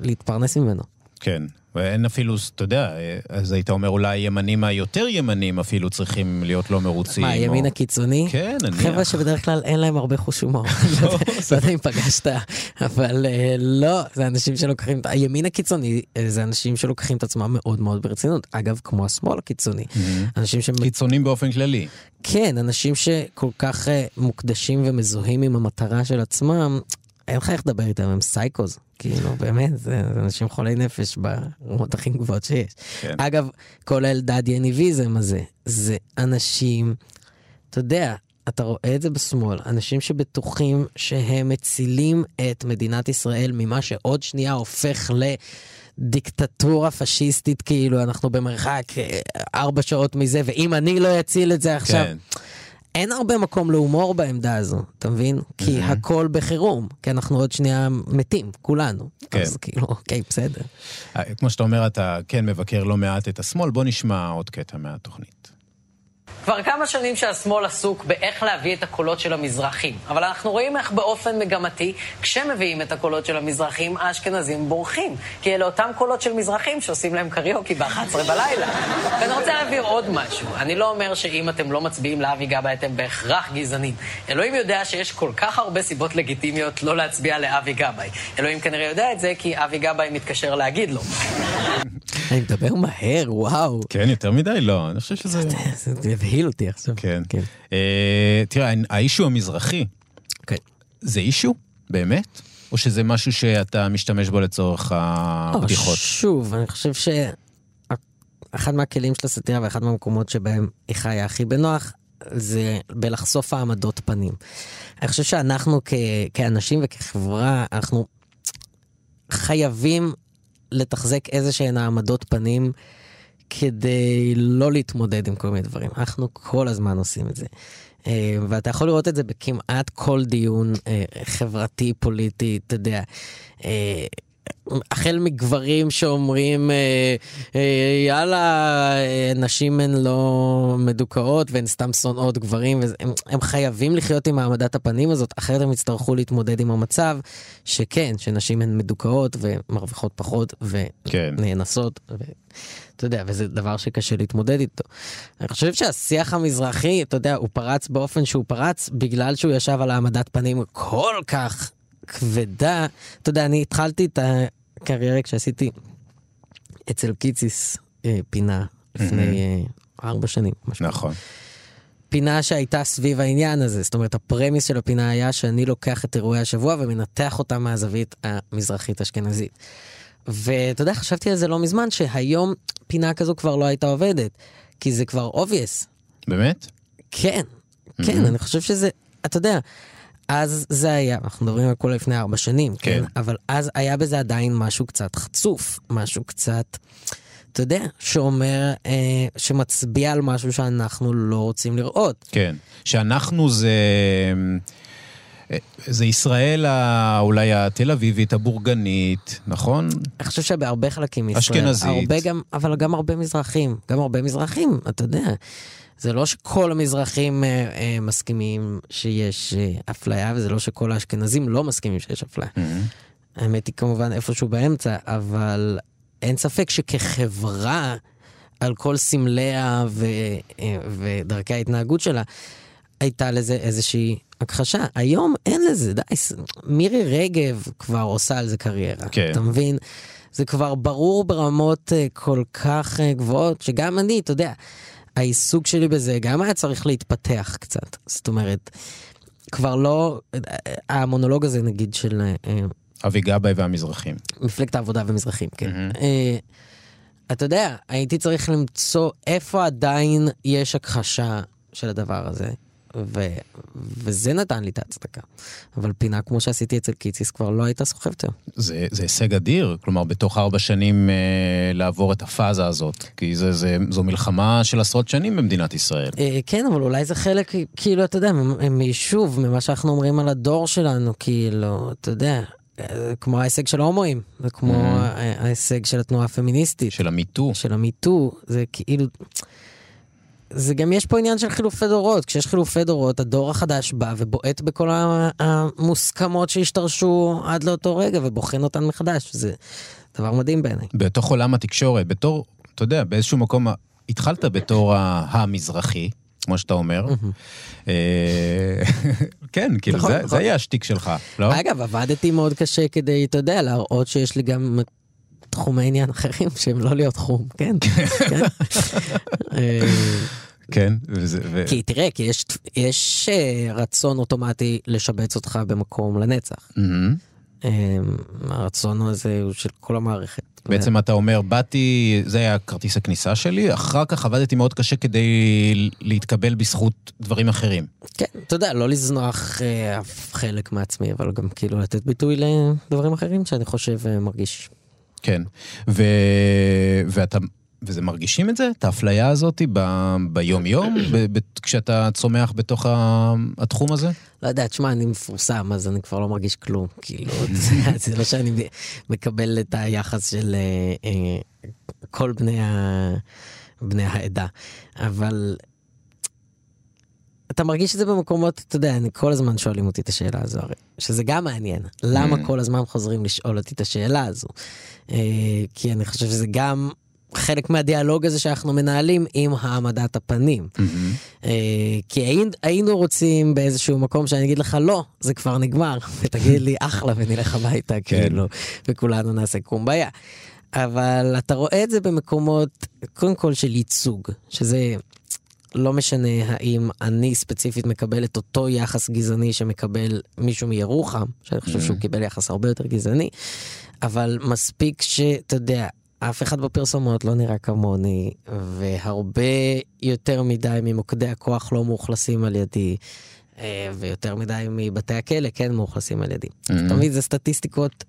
להתפרנס ממנו. כן. ואין אפילו, אתה יודע, אז היית אומר אולי הימנים היותר ימנים אפילו צריכים להיות לא מרוצים. מה, הימין או... הקיצוני? כן, נניח. חבר'ה שבדרך כלל אין להם הרבה חוש הומור. [laughs] לא יודע אם פגשת, אבל אה, לא, זה אנשים שלוקחים, הימין הקיצוני אה, זה אנשים שלוקחים את עצמם מאוד מאוד ברצינות. אגב, כמו השמאל הקיצוני. אנשים ש... קיצונים באופן כללי. כן, אנשים שכל כך אה, מוקדשים ומזוהים עם המטרה של עצמם, אין לך איך לדבר איתם, הם סייקוז. כאילו, באמת, זה, זה אנשים חולי נפש ברמות הכי גבוהות שיש. כן. אגב, כל האלדד יניביזם הזה, זה אנשים, אתה יודע, אתה רואה את זה בשמאל, אנשים שבטוחים שהם מצילים את מדינת ישראל ממה שעוד שנייה הופך לדיקטטורה פשיסטית, כאילו, אנחנו במרחק אה, ארבע שעות מזה, ואם אני לא אציל את זה עכשיו... כן. אין הרבה מקום להומור בעמדה הזו, אתה מבין? כי הכל בחירום, כי אנחנו עוד שנייה מתים, כולנו. כן. אז כאילו, אוקיי, בסדר. אה, כמו שאתה אומר, אתה כן מבקר לא מעט את השמאל, בוא נשמע עוד קטע מהתוכנית. כבר כמה שנים שהשמאל עסוק באיך להביא את הקולות של המזרחים. אבל אנחנו רואים איך באופן מגמתי, כשמביאים את הקולות של המזרחים, האשכנזים בורחים. כי אלה אותם קולות של מזרחים שעושים להם קריוקי ב-11 בלילה. ואני רוצה להבהיר עוד משהו. אני לא אומר שאם אתם לא מצביעים לאבי גבאי אתם בהכרח גזענים. אלוהים יודע שיש כל כך הרבה סיבות לגיטימיות לא להצביע לאבי גבאי. אלוהים כנראה יודע את זה כי אבי גבאי מתקשר להגיד לו. אני מדבר מהר, וואו. כן, יותר מדי? לא, אני חושב שזה... הבהיל אותי עכשיו. כן. כן. אה, תראה, האישו המזרחי, כן. זה אישו? באמת? או שזה משהו שאתה משתמש בו לצורך לא, הבדיחות? שוב, אני חושב שאחד מהכלים של הסאטירה ואחד מהמקומות שבהם היא חיה הכי בנוח, זה בלחשוף העמדות פנים. אני חושב שאנחנו כ- כאנשים וכחברה, אנחנו חייבים לתחזק איזה שהן העמדות פנים כדי לא להתמודד עם כל מיני דברים. אנחנו כל הזמן עושים את זה. אה, ואתה יכול לראות את זה בכמעט כל דיון אה, חברתי, פוליטי, אתה יודע. החל מגברים שאומרים, אה, אה, יאללה, אה, נשים הן לא מדוכאות והן סתם שונאות גברים, וזה- הם, חייבים לחיות עם העמדת הפנים הזאת, אחרת הם יצטרכו להתמודד עם המצב שכן, שנשים הן מדוכאות ומרוויחות פחות כן. ונאנסות. ו... אתה יודע, וזה דבר שקשה להתמודד איתו. אני חושב שהשיח המזרחי, אתה יודע, הוא פרץ באופן שהוא פרץ בגלל שהוא ישב על העמדת פנים כל כך כבדה. אתה יודע, אני התחלתי את הקריירה כשעשיתי אצל קיציס אה, פינה לפני אה, ארבע שנים. משהו. נכון. פינה שהייתה סביב העניין הזה, זאת אומרת הפרמיס של הפינה היה שאני לוקח את אירועי השבוע ומנתח אותם מהזווית המזרחית-אשכנזית. ואתה יודע, חשבתי על זה לא מזמן, שהיום פינה כזו כבר לא הייתה עובדת, כי זה כבר obvious. באמת? כן, כן, אני חושב שזה, אתה יודע, אז זה היה, אנחנו מדברים על כל לפני ארבע שנים, כן. כן. אבל אז היה בזה עדיין משהו קצת חצוף, משהו קצת, אתה יודע, שאומר, אה, שמצביע על משהו שאנחנו לא רוצים לראות. כן. שאנחנו זה... זה ישראל אולי התל אביבית, הבורגנית, נכון? אני חושב שבהרבה חלקים מישראל, אשכנזית. גם, אבל גם הרבה מזרחים, גם הרבה מזרחים, אתה יודע. זה לא שכל המזרחים אה, אה, מסכימים שיש אה, אפליה, וזה לא שכל האשכנזים לא מסכימים שיש אפליה. האמת היא כמובן איפשהו באמצע, אבל אין ספק שכחברה, על כל סמליה ו, אה, ודרכי ההתנהגות שלה, הייתה לזה איזושהי הכחשה. היום אין לזה, די, מירי רגב כבר עושה על זה קריירה. כן. אתה מבין? זה כבר ברור ברמות אה, כל כך אה, גבוהות, שגם אני, אתה יודע, העיסוק שלי בזה גם היה צריך להתפתח קצת. זאת אומרת, כבר לא, אה, המונולוג הזה נגיד של אבי גבאי והמזרחים. מפלגת העבודה ומזרחים, כן. אה, אתה יודע, הייתי צריך למצוא איפה עדיין יש הכחשה של הדבר הזה, ו, וזה נתן לי את ההצדקה. אבל פינה כמו שעשיתי אצל קיציס כבר לא הייתה סוחבת היום. זה, זה הישג אדיר, כלומר, בתוך ארבע שנים אה, לעבור את הפאזה הזאת, כי זה, זה, זו מלחמה של עשרות שנים במדינת ישראל. אה, כן, אבל אולי זה חלק, כאילו, אתה יודע, מ- משוב, ממה שאנחנו אומרים על הדור שלנו, כאילו, אתה יודע, אה, כמו ההישג של ההומואים, וכמו Mhm. ה- ההישג של התנועה הפמיניסטית. של המיטו. של המיטו, זה כאילו... זה גם יש פה עניין של חילופי דורות. כשיש חילופי דורות, הדור החדש בא ובועט בכל המוסכמות שהשתרשו עד לאותו רגע ובוחן אותן מחדש. זה דבר מדהים בעיניי. בתוך עולם התקשורת, בתור, אתה יודע, באיזשהו מקום, התחלת בתור המזרחי, כמו שאתה אומר. אה, [laughs] כן, כאילו, נכון, זה- נכון. זה יהיה השטיק שלך, לא? אגב, עבדתי מאוד קשה כדי, אתה יודע, להראות שיש לי גם תחומי עניין אחרים שהם לא להיות תחום, כן. [laughs] כן. אה, וזה... ו- כי תראה, כי יש, יש אה, רצון אוטומטי לשבץ אותך במקום לנצח. אה, הרצון הזה הוא של כל המערכת. בעצם אתה אומר, באתי, זה היה כרטיס הכניסה שלי, אחר כך עבדתי מאוד קשה כדי להתקבל בזכות דברים אחרים. כן, אתה יודע, לא לזנוח אה, אף חלק מעצמי, אבל גם כאילו לתת ביטוי לדברים אחרים שאני חושב ומרגיש. כן. ו... ואתה וזה מרגישים את זה? את האפליה הזאת ב- ביום-יום, [clears throat] ב- ב- כשאתה צומח בתוך ה- התחום הזה? לא יודע, תשמע, אני מפורסם, אז אני כבר לא מרגיש כלום. כאילו, [laughs] זה, זה לא שאני מקבל את היחס של אה, אה, כל בני, ה, בני העדה. אבל אתה מרגיש את זה במקומות, אתה יודע, אני כל הזמן שואלים אותי את השאלה הזו, הרי, שזה גם מעניין. למה Mm. כל הזמן חוזרים לשאול אותי את השאלה הזו? אה, כי אני חושב שזה גם חלק מהדיאלוג הזה שאנחנו מנהלים עם העמדת הפנים. אה, כי היינו, היינו רוצים באיזשהו מקום שאני אגיד לך לא, זה כבר נגמר, [laughs] ותגיד לי אחלה ונלך הביתה, כאילו, וכולנו נעשה קומביה. אבל אתה רואה את זה במקומות, קודם כל של ייצוג, שזה לא משנה האם אני ספציפית מקבל את אותו יחס גזעני שמקבל מישהו מירוחם, שאני חושב שהוא קיבל יחס הרבה יותר גזעני, אבל מספיק שאתה יודע, אף אחד בפרסומות לא נראה כמוני, והרבה יותר מדי ממוקדי הכוח לא מאוכלסים על ידי, אה, ויותר מדי מבתי הכלא כן מאוכלסים על ידי. אתה מבין, זה סטטיסטיקות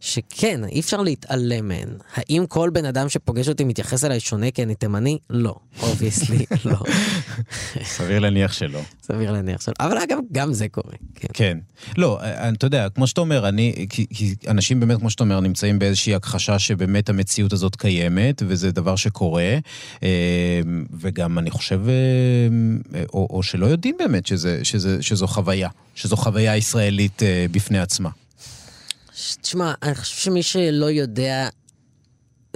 שכן, אי אפשר להתעלם מהן. האם כל בן אדם שפוגש אותי מתייחס אליי שונה כי אני תימני? לא. Obviously, [laughs] לא. סביר להניח שלא. סביר להניח שלא. אבל אגב, גם זה קורה. כן. כן. לא, אה, אתה יודע, כמו שאתה אומר, אני, כי, כי אנשים באמת, כמו שאתה אומר, נמצאים באיזושהי הכחשה שבאמת המציאות הזאת קיימת, וזה דבר שקורה, אה, וגם אני חושב, אה, או, או שלא יודעים באמת שזה, שזה, שזו חוויה, שזו חוויה ישראלית אה, בפני עצמה. תשמע, אני חושב שמי שלא יודע,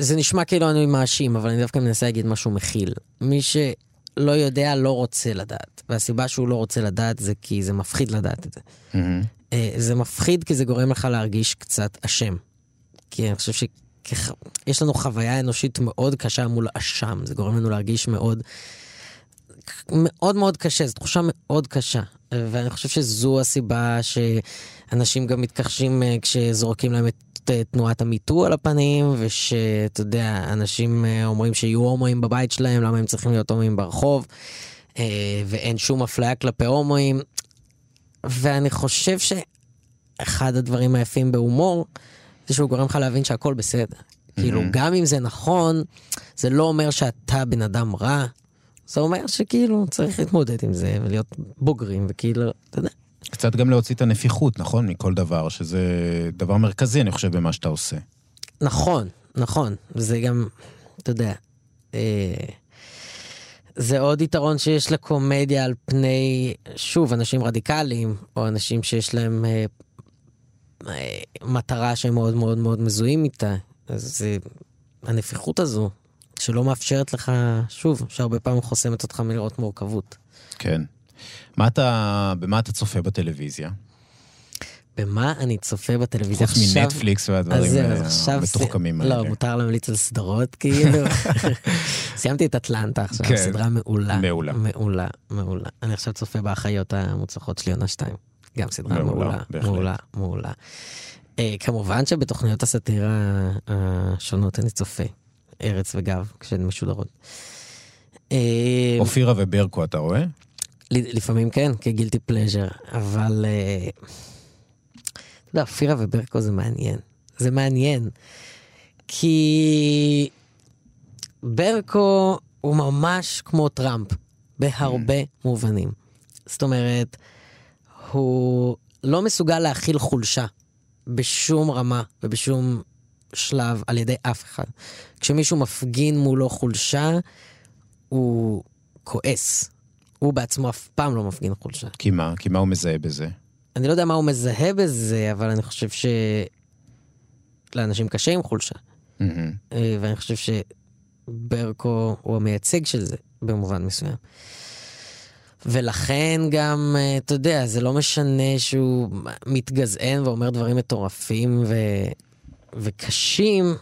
זה נשמע כאילו אני מאשים, אבל אני דווקא מנסה להגיד משהו מכיל. מי שלא יודע לא רוצה לדעת, והסיבה שהוא לא רוצה לדעת זה כי זה מפחיד לדעת את זה. אה, זה מפחיד כי זה גורם לך להרגיש קצת אשם. כי אני חושב שיש לנו חוויה אנושית מאוד קשה מול אשם, זה גורם לנו להרגיש מאוד, מאוד מאוד קשה, זו תחושה מאוד קשה. ואני חושב שזו הסיבה שאנשים גם מתכחשים אה, כשזורקים להם את אה, תנועת המיטו על הפנים, ושאתה יודע, אנשים אה, אומרים שיהיו הומואים בבית שלהם, למה הם צריכים להיות הומואים ברחוב, ואין שום אפליה כלפי הומואים. ואני חושב שאחד הדברים היפים בהומור, זה שהוא גורם לך להבין שהכל בסדר. כאילו, גם אם זה נכון, זה לא אומר שאתה בן אדם רע. זה אומר שכאילו צריך להתמודד עם זה ולהיות בוגרים וכאילו, אתה יודע. קצת גם להוציא את הנפיחות, נכון? מכל דבר, שזה דבר מרכזי, אני חושב, במה שאתה עושה. נכון, נכון. זה גם, אתה יודע, אה, זה עוד יתרון שיש לקומדיה על פני, שוב, אנשים רדיקליים, או אנשים שיש להם אה, אה, מטרה שהם מאוד מאוד מאוד מזוהים איתה. אז זה, הנפיחות הזו, שלא מאפשרת לך, שוב, שהרבה פעמים חוסמת אותך מלראות מורכבות. כן. מה אתה, במה אתה צופה בטלוויזיה? במה אני צופה בטלוויזיה חוץ עכשיו? מנטפליקס אז והדברים אה, המתוחכמים סי- האלה. לא, מותר להמליץ על סדרות, כאילו. [laughs] [laughs] סיימתי את אטלנטה עכשיו, כן. סדרה מעולה. מעולה. מעולה, מעולה. אני עכשיו צופה באחיות המוצלחות שלי, עונה 2. גם סדרה מעולה, מעולה, בהחלט. מעולה, מעולה. אה, כמובן שבתוכניות הסאטירה השונות אני צופה. ארץ וגב, כשהן משודרות. אופירה וברקו, אתה רואה? לפעמים כן, כגילטי פלז'ר, אבל... אה, אתה יודע, אופירה וברקו זה מעניין. זה מעניין. כי ברקו הוא ממש כמו טראמפ, בהרבה מובנים. זאת אומרת, הוא לא מסוגל להכיל חולשה בשום רמה ובשום שלב על ידי אף אחד. כשמישהו מפגין מולו חולשה, הוא כועס. הוא בעצמו אף פעם לא מפגין חולשה. כי מה? כי מה הוא מזהה בזה? אני לא יודע מה הוא מזהה בזה, אבל אני חושב שלאנשים קשה עם חולשה. אה, ואני חושב שברקו הוא המייצג של זה, במובן מסוים. ולכן גם, אה, אתה יודע, זה לא משנה שהוא מתגזען ואומר דברים מטורפים ו... וקשים,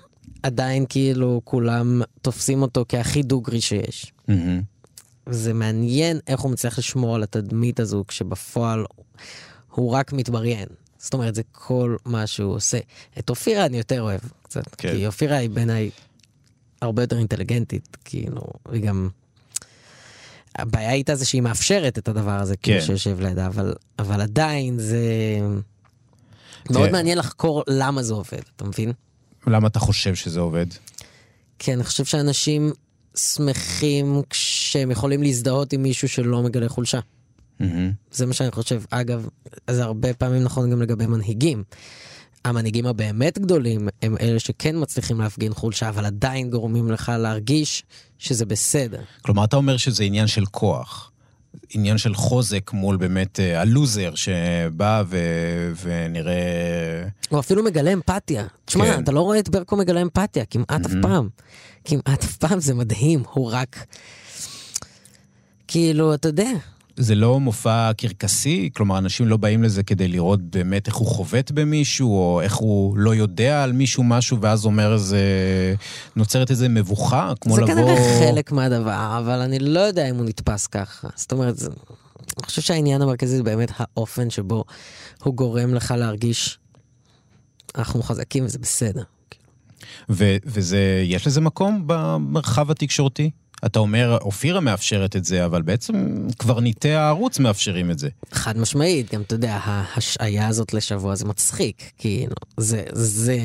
עדיין כאילו כולם תופסים אותו כהכי דוגרי שיש. זה מעניין איך הוא מצליח לשמור על התדמית הזו, כשבפועל הוא רק מתבריין. זאת אומרת, זה כל מה שהוא עושה. את אופירה אני יותר אוהב קצת, כן. כי אופירה היא בעיניי הרבה יותר אינטליגנטית, כאילו, היא גם... הבעיה איתה זה שהיא מאפשרת את הדבר הזה, כאילו כן. שיושב לידה, אבל, אבל עדיין זה... מאוד תראה. מעניין לחקור למה זה עובד, אתה מבין? למה אתה חושב שזה עובד? כי אני חושב שאנשים שמחים כשהם יכולים להזדהות עם מישהו שלא מגלה חולשה. מהמם. זה מה שאני חושב. אגב, זה הרבה פעמים נכון גם לגבי מנהיגים. המנהיגים הבאמת גדולים הם אלה שכן מצליחים להפגין חולשה, אבל עדיין גורמים לך להרגיש שזה בסדר. כלומר, אתה אומר שזה עניין של כוח. עניין של חוזק מול באמת אה, הלוזר שבא ו... ונראה... הוא אפילו מגלה אמפתיה. תשמע, כן. אתה לא רואה את ברקו מגלה אמפתיה, כמעט אף פעם. כמעט אף פעם זה מדהים, הוא רק... כאילו, אתה יודע, זה לא מופע קרקסי? כלומר, אנשים לא באים לזה כדי לראות באמת איך הוא חובט במישהו, או איך הוא לא יודע על מישהו משהו, ואז אומר איזה... נוצרת איזה מבוכה, כמו זה לבוא... כנראה חלק מהדבר, אבל אני לא יודע אם הוא נתפס ככה. זאת אומרת, זה... אני חושב שהעניין המרכזי זה באמת האופן שבו הוא גורם לך להרגיש, אנחנו חזקים וזה בסדר. ו- וזה, יש לזה מקום במרחב התקשורתי? אתה אומר, אופירה מאפשרת את זה, אבל בעצם קברניטי הערוץ מאפשרים את זה. חד משמעית, גם אתה יודע, ההשעיה הזאת לשבוע זה מצחיק, כאילו, זה, זה,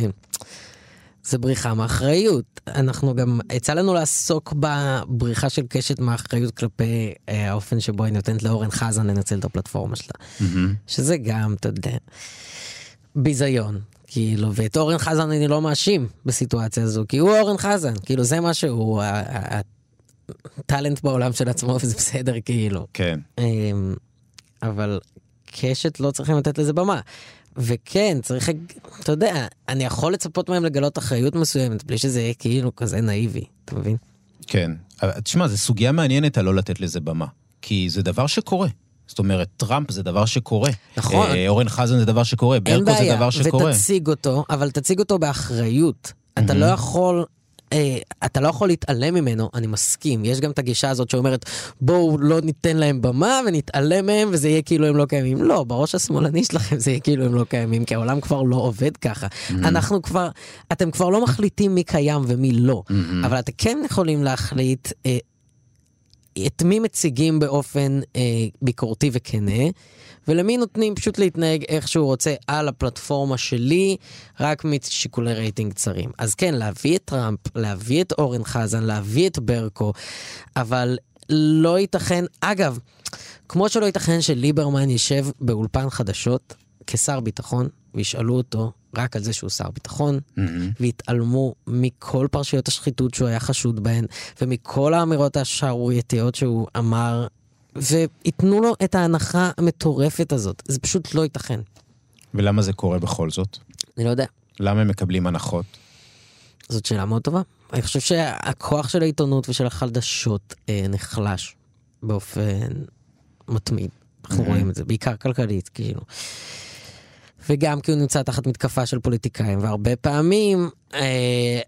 זה בריחה מאחריות. אנחנו גם, יצא לנו לעסוק בבריחה של קשת מאחריות כלפי אה, האופן שבו היא נותנת לאורן חזן לנצל את הפלטפורמה שלה. שזה גם, אתה יודע, ביזיון. כאילו, ואת אורן חזן אני לא מאשים בסיטואציה הזו, כי הוא אורן חזן, כאילו זה מה שהוא, הטאלנט בעולם של עצמו, וזה בסדר, כאילו. כן. אמ, אבל קשת לא צריכים לתת לזה במה. וכן, צריך, אתה יודע, אני יכול לצפות מהם לגלות אחריות מסוימת, בלי שזה יהיה כאילו כזה נאיבי, אתה מבין? כן. תשמע, זו סוגיה מעניינת הלא לתת לזה במה. כי זה דבר שקורה. זאת אומרת, טראמפ זה דבר שקורה. נכון. אה, אורן חזן זה דבר שקורה, אין ברקו זה בעיה, דבר שקורה. ותציג אותו, אבל תציג אותו באחריות. אתה לא יכול... אה, אתה לא יכול להתעלם ממנו, אני מסכים. יש גם את הגישה הזאת שאומרת, בואו לא ניתן להם במה ונתעלם מהם וזה יהיה כאילו הם לא קיימים. לא, בראש השמאלני שלכם זה יהיה כאילו הם לא קיימים, כי העולם כבר לא עובד ככה. אנחנו כבר, אתם כבר לא מחליטים מי קיים ומי לא, אבל אתם כן יכולים להחליט אה, את מי מציגים באופן אה, ביקורתי וכנה, ולמי נותנים פשוט להתנהג איך שהוא רוצה על הפלטפורמה שלי, רק משיקולי רייטינג צרים. אז כן, להביא את טראמפ, להביא את אורן חזן, להביא את ברקו, אבל לא ייתכן, אגב, כמו שלא ייתכן שליברמן יישב באולפן חדשות כשר ביטחון, וישאלו אותו רק על זה שהוא שר ביטחון, והתעלמו מכל פרשיות השחיתות שהוא היה חשוד בהן, ומכל האמירות השערורייתיות שהוא אמר, וייתנו לו את ההנחה המטורפת הזאת. זה פשוט לא ייתכן. ולמה זה קורה בכל זאת? אני לא יודע. למה הם מקבלים הנחות? זאת שאלה מאוד טובה. אני חושב שהכוח של העיתונות ושל החדשות אה, נחלש באופן מתמיד. אנחנו Mhm. רואים את זה, בעיקר כלכלית, כאילו. וגם כי הוא נמצא תחת מתקפה של פוליטיקאים, והרבה פעמים אה,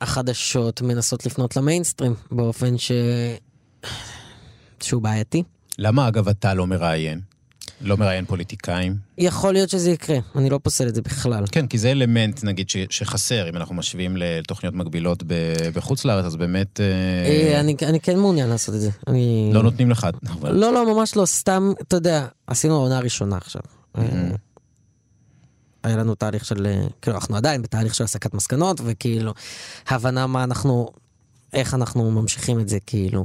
החדשות מנסות לפנות למיינסטרים באופן ש... שהוא בעייתי. למה אגב אתה לא מראיין? לא מראיין פוליטיקאים? יכול להיות שזה יקרה, אני לא פוסל את זה בכלל. כן, כי זה אלמנט, נגיד, ש- שחסר, אם אנחנו משווים לתוכניות מקבילות ב- בחוץ לארץ, אז באמת אה, אה, אני, אני כן מעוניין לעשות את זה. אני... לא נותנים לך. אבל- לא, לא, ממש לא, סתם, אתה יודע, עשינו העונה הראשונה עכשיו. Mhm. אה, היה לנו תהליך של, אה, כאילו, אנחנו עדיין בתהליך של הסקת מסקנות, וכאילו, הבנה מה אנחנו, איך אנחנו ממשיכים את זה, כאילו.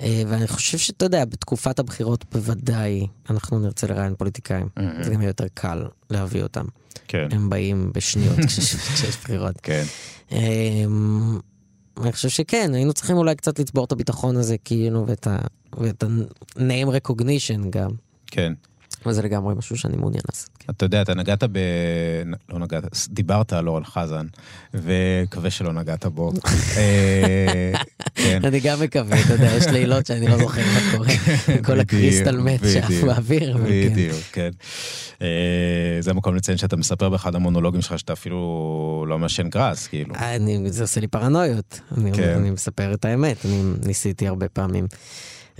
אה, ואני חושב שאתה יודע, בתקופת הבחירות בוודאי אנחנו נרצה לראיין פוליטיקאים. Mhm. זה גם יהיה יותר קל להביא אותם. כן, הם באים בשניות [laughs] כשיש בחירות. כן. אמ, אני חושב שכן, היינו צריכים אולי קצת לצבור את הביטחון הזה, כאילו, ואת ה-name recognition גם. כן. וזה לגמרי משהו שאני מעוניין לעשות. כן. אתה יודע, אתה נגעת ב... לא נגעת, דיברת על אורן חזן, ומקווה שלא נגעת בו. [laughs] כן. אני גם מקווה, אתה יודע, יש לילות שאני לא זוכר מה קורה. כל הקריסטל מת בדיוק, באוויר. כן. בדיוק, כן. אה, זה המקום לציין שאתה מספר באחד המונולוגים שלך שאתה אפילו לא מעשן גראס, כאילו. זה עושה לי פרנויות. כן. אני מספר את האמת, אני ניסיתי הרבה פעמים.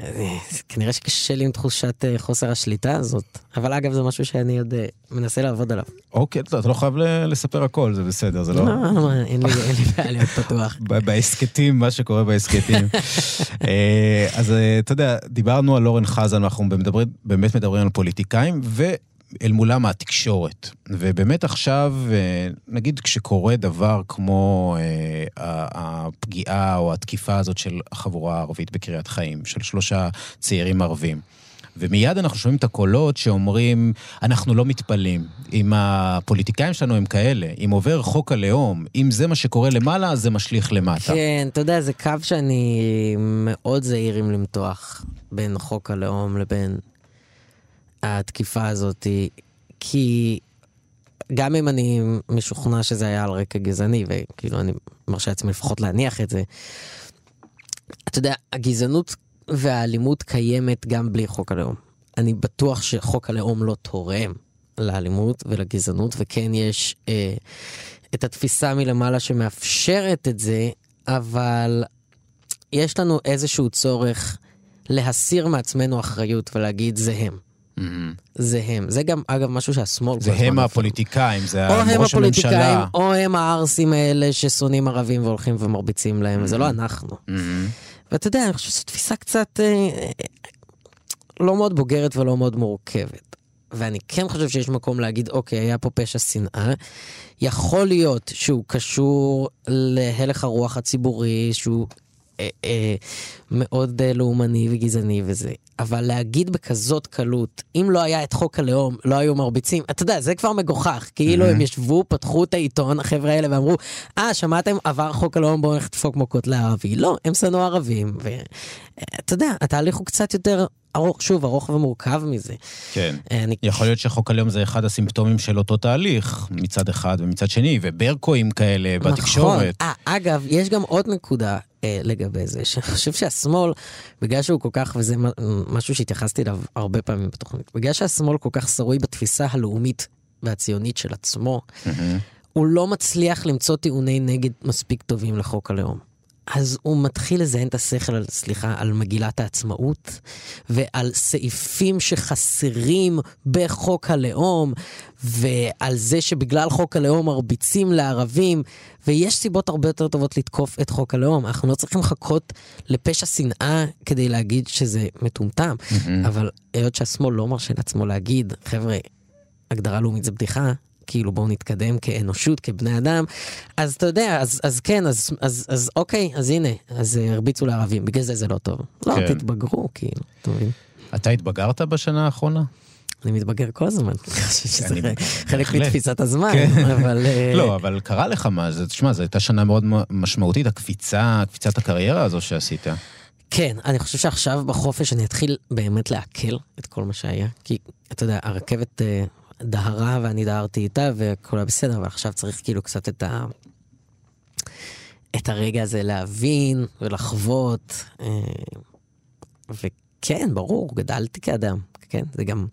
אה, כנראה שקשה לי עם תחושת אה, חוסר השליטה הזאת, אבל אגב זה משהו שאני עוד אה, מנסה לעבוד עליו. אוקיי, אתה לא חייב לספר הכל, זה בסדר, זה לא... לא, מה, אין לי בעיה להיות פתוח. [laughs] בהסכתים, מה שקורה בהסכתים. [laughs] אז אתה יודע, דיברנו על אורן חזן, מדברים, באמת מדברים על פוליטיקאים, אל מולם התקשורת. ובאמת עכשיו, אה, נגיד כשקורה דבר כמו אה, הפגיעה או התקיפה הזאת של החבורה הערבית בקריית חיים, של שלושה צעירים ערבים. ומיד אנחנו שומעים את הקולות שאומרים, אנחנו לא מתפלאים. אם הפוליטיקאים שלנו הם כאלה, אם עובר חוק הלאום, אם זה מה שקורה למעלה, אז זה משליך למטה. כן, אתה יודע, זה קו שאני מאוד זהיר עם למתוח בין חוק הלאום לבין התקיפה הזאת, כי גם אם אני משוכנע שזה היה על רקע גזעני, וכאילו אני מרשה לעצמי לפחות להניח את זה, אתה יודע, הגזענות והאלימות קיימת גם בלי חוק הלאום. אני בטוח שחוק הלאום לא תורם לאלימות ולגזענות, וכן יש אה, את התפיסה מלמעלה שמאפשרת את זה, אבל יש לנו איזשהו צורך להסיר מעצמנו אחריות ולהגיד זה הם. Mm-hmm. זה הם. זה גם, אגב, משהו שהשמאל... זה הם הפוליטיקאים, זה או הם ראש הפוליטיקאים, הממשלה. או הם הערסים האלה ששונאים ערבים והולכים ומרביצים להם, וזה לא אנחנו. Mm-hmm. ואתה יודע, אני חושב שזו תפיסה קצת אה, לא מאוד בוגרת ולא מאוד מורכבת. ואני כן חושב שיש מקום להגיד, אוקיי, היה פה פשע שנאה. יכול להיות שהוא קשור להלך הרוח הציבורי, שהוא מאוד אה, לאומני וגזעני וזה. אבל להגיד בכזאת קלות, אם לא היה את חוק הלאום, לא היו מרביצים, אתה יודע, זה כבר מגוחך. כאילו הם ישבו, פתחו את העיתון, החבר'ה האלה, ואמרו, אה, שמעתם, עבר חוק הלאום, בואו נלך לדפוק מכות לערבי. לא, הם שנאו ערבים. ואתה יודע, התהליך הוא קצת יותר ארוך, שוב, ארוך ומורכב מזה. כן. אני... יכול להיות שחוק הלאום זה אחד הסימפטומים של אותו תהליך, מצד אחד ומצד שני, וברקואים כאלה בתקשורת. נכון. 아, אגב, יש גם עוד נקודה אה, לגבי זה, שאני חושב שהשמאל, בגלל שהוא כל כך, וזה משהו שהתייחסתי אליו הרבה פעמים בתוכנית, בגלל שהשמאל כל כך שרוי בתפיסה הלאומית והציונית של עצמו, Mm-hmm. הוא לא מצליח למצוא טיעוני נגד מספיק טובים לחוק הלאום. אז הוא מתחיל לזיין את השכל, על, סליחה, על מגילת העצמאות, ועל סעיפים שחסרים בחוק הלאום, ועל זה שבגלל חוק הלאום מרביצים לערבים, ויש סיבות הרבה יותר טובות לתקוף את חוק הלאום. אנחנו לא צריכים לחכות לפשע שנאה כדי להגיד שזה מטומטם, Mm-hmm. אבל היות שהשמאל לא מרשה לעצמו להגיד, חבר'ה, הגדרה לאומית זה בדיחה, כאילו בואו נתקדם כאנושות, כבני אדם. אז אתה יודע, אז, אז כן, אז, אז, אז אוקיי, אז הנה, אז אה, הרביצו לערבים, בגלל זה זה לא טוב. לא, כן. תתבגרו, כאילו, אתה מבין? אתה התבגרת בשנה האחרונה? אני מתבגר כל הזמן, [laughs] שזה חלק. מתפיסת הזמן, כן. [laughs] אבל... אה, לא, אבל קרה לך מה, זה- תשמע, זו הייתה שנה מאוד משמעותית, הקפיצה, קפיצת הקריירה הזו שעשית. כן, אני חושב שעכשיו בחופש אני אתחיל באמת לעכל את כל מה שהיה. כי, אתה יודע, הרכבת אה, דהרה ואני דהרתי איתה והכל היה בסדר, ועכשיו צריך כאילו קצת את ה... את הרגע הזה להבין ולחוות. אה, וכן, ברור, גדלתי כאדם, כן? זה גם...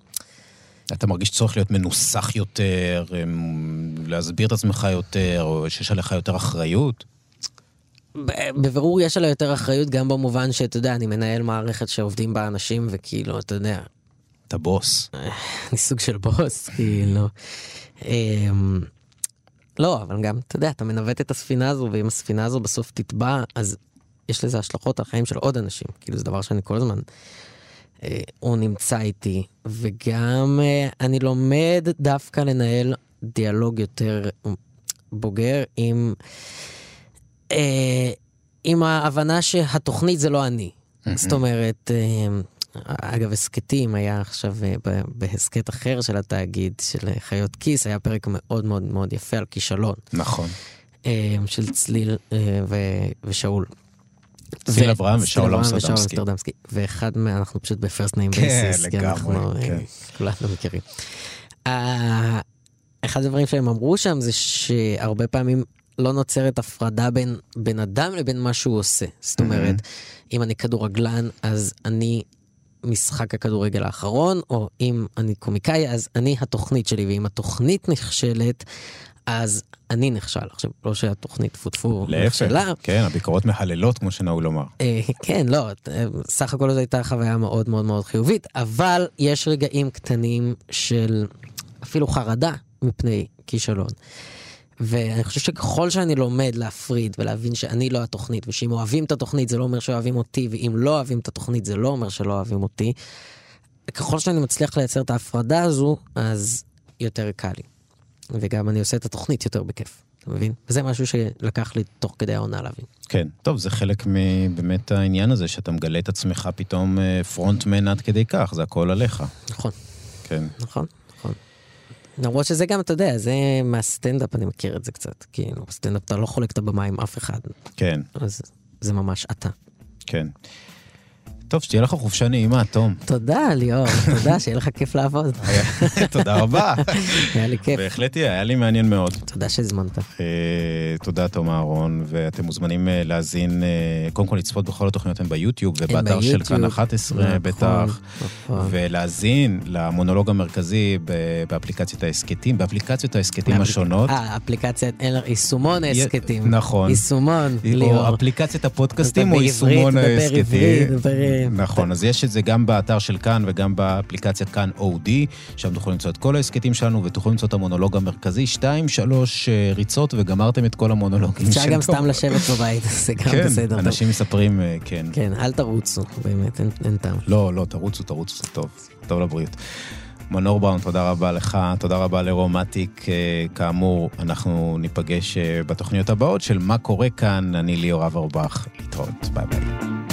אתה מרגיש צורך להיות מנוסח יותר, אמ, להסביר את עצמך יותר, או שיש עליך יותר אחריות? בבירור יש עליה יותר אחריות גם במובן שאתה יודע, אני מנהל מערכת שעובדים בה אנשים וכאילו, אתה יודע, אתה בוס. אני סוג של בוס, כאילו. אמ, לא, אבל גם, אתה יודע, אתה מנווט את הספינה הזו, ואם הספינה הזו בסוף תטבע, אז יש לזה השלכות על חיים של עוד אנשים. כאילו, זה דבר שאני כל הזמן... אה, הוא נמצא איתי, וגם אה, אני לומד דווקא לנהל דיאלוג יותר בוגר עם, אה, עם ההבנה שהתוכנית זה לא אני. זאת אומרת, אגב, הסכתים היה עכשיו אה, בהסכת אחר של התאגיד, של אה, חיות כיס, היה פרק מאוד מאוד מאוד יפה על כישלון, נכון. אה, של צליל ו- ושאול. צליל ו- אברהם ושאול אמסטרדמסקי. אמסטרדמסקי. ואחד מה... אנחנו פשוט ב first name כן, basis, כי לגמרי, אנחנו כן. כולנו מכירים. אחד הדברים שהם אמרו שם זה שהרבה פעמים לא נוצרת הפרדה בין בן אדם לבין מה שהוא עושה. זאת אומרת, אם אני כדורגלן, אז אני משחק הכדורגל האחרון, או אם אני קומיקאי, אז אני התוכנית שלי, ואם התוכנית נכשלת, אז אני נכשל. עכשיו, לא שהתוכנית טפו טפו נכשלה, כן, הביקורות מהללות, כמו שנהוג לומר. אה, כן, לא, סך הכל זו הייתה חוויה מאוד מאוד מאוד חיובית, אבל יש רגעים קטנים של אפילו חרדה מפני כישלון. ואני חושב שככל שאני לומד להפריד ולהבין שאני לא התוכנית, ושאם אוהבים את התוכנית זה לא אומר שאוהבים אותי, ואם לא אוהבים את התוכנית זה לא אומר שלא אוהבים אותי, ככל שאני מצליח לייצר את ההפרדה הזו, אז יותר קל לי. וגם אני עושה את התוכנית יותר בכיף, אתה מבין? וזה משהו שלקח לי תוך כדי העונה להבין. כן, טוב, זה חלק מבאמת העניין הזה, שאתה מגלה את עצמך פתאום פרונטמן עד כדי כך, זה הכל עליך. נכון. כן. נכון, נכון. למרות שזה גם, אתה יודע, זה מהסטנדאפ, אני מכיר את זה קצת. כאילו, בסטנדאפ אתה לא חולק את הבמה עם אף אחד. כן. אז זה ממש אתה. כן. טוב, שתהיה לך חופשה נעימה, תום. תודה, ליאור, [laughs] תודה, שיהיה לך כיף לעבוד. [laughs] תודה רבה. [laughs] היה לי כיף. בהחלט יהיה, היה לי מעניין מאוד. תודה שהזמנת. תודה, תום אהרון, ואתם מוזמנים להאזין, קודם כל לצפות בכל התוכניות הן ביוטיוב, ובאתר של כאן 11 בטח, ולהאזין למונולוג המרכזי באפליקציית ההסכתים, באפליקציות ההסכתים השונות. אה, אפליקציית, יישומון ההסכתים. נכון. יישומון, ליאור. או אפליקציית הפודקאסטים, או יישומון ההסכתים. נכון, אז יש את זה גם באתר של כאן וגם באפליקציית כאן אודי, שם תוכלו למצוא את כל ההסכתים שלנו ותוכלו למצוא את המונולוג המרכזי, שתיים, שלוש ריצות וגמרתם את כל המונולוגים אפשר גם סתם לשבת בבית, [laughs] זה גם כן, בסדר. כן, אנשים מספרים, כן. כן, אל תרוצו, באמת, אין, אין טעם. לא, לא, תרוצו, תרוצו, זה טוב, טוב לבריאות. מנור בראון, תודה רבה לך, תודה רבה לרומטיק. כאמור, אנחנו ניפגש בתוכניות הבאות של מה קורה כאן. אני ליאור אברבך, להתראות, ביי ביי.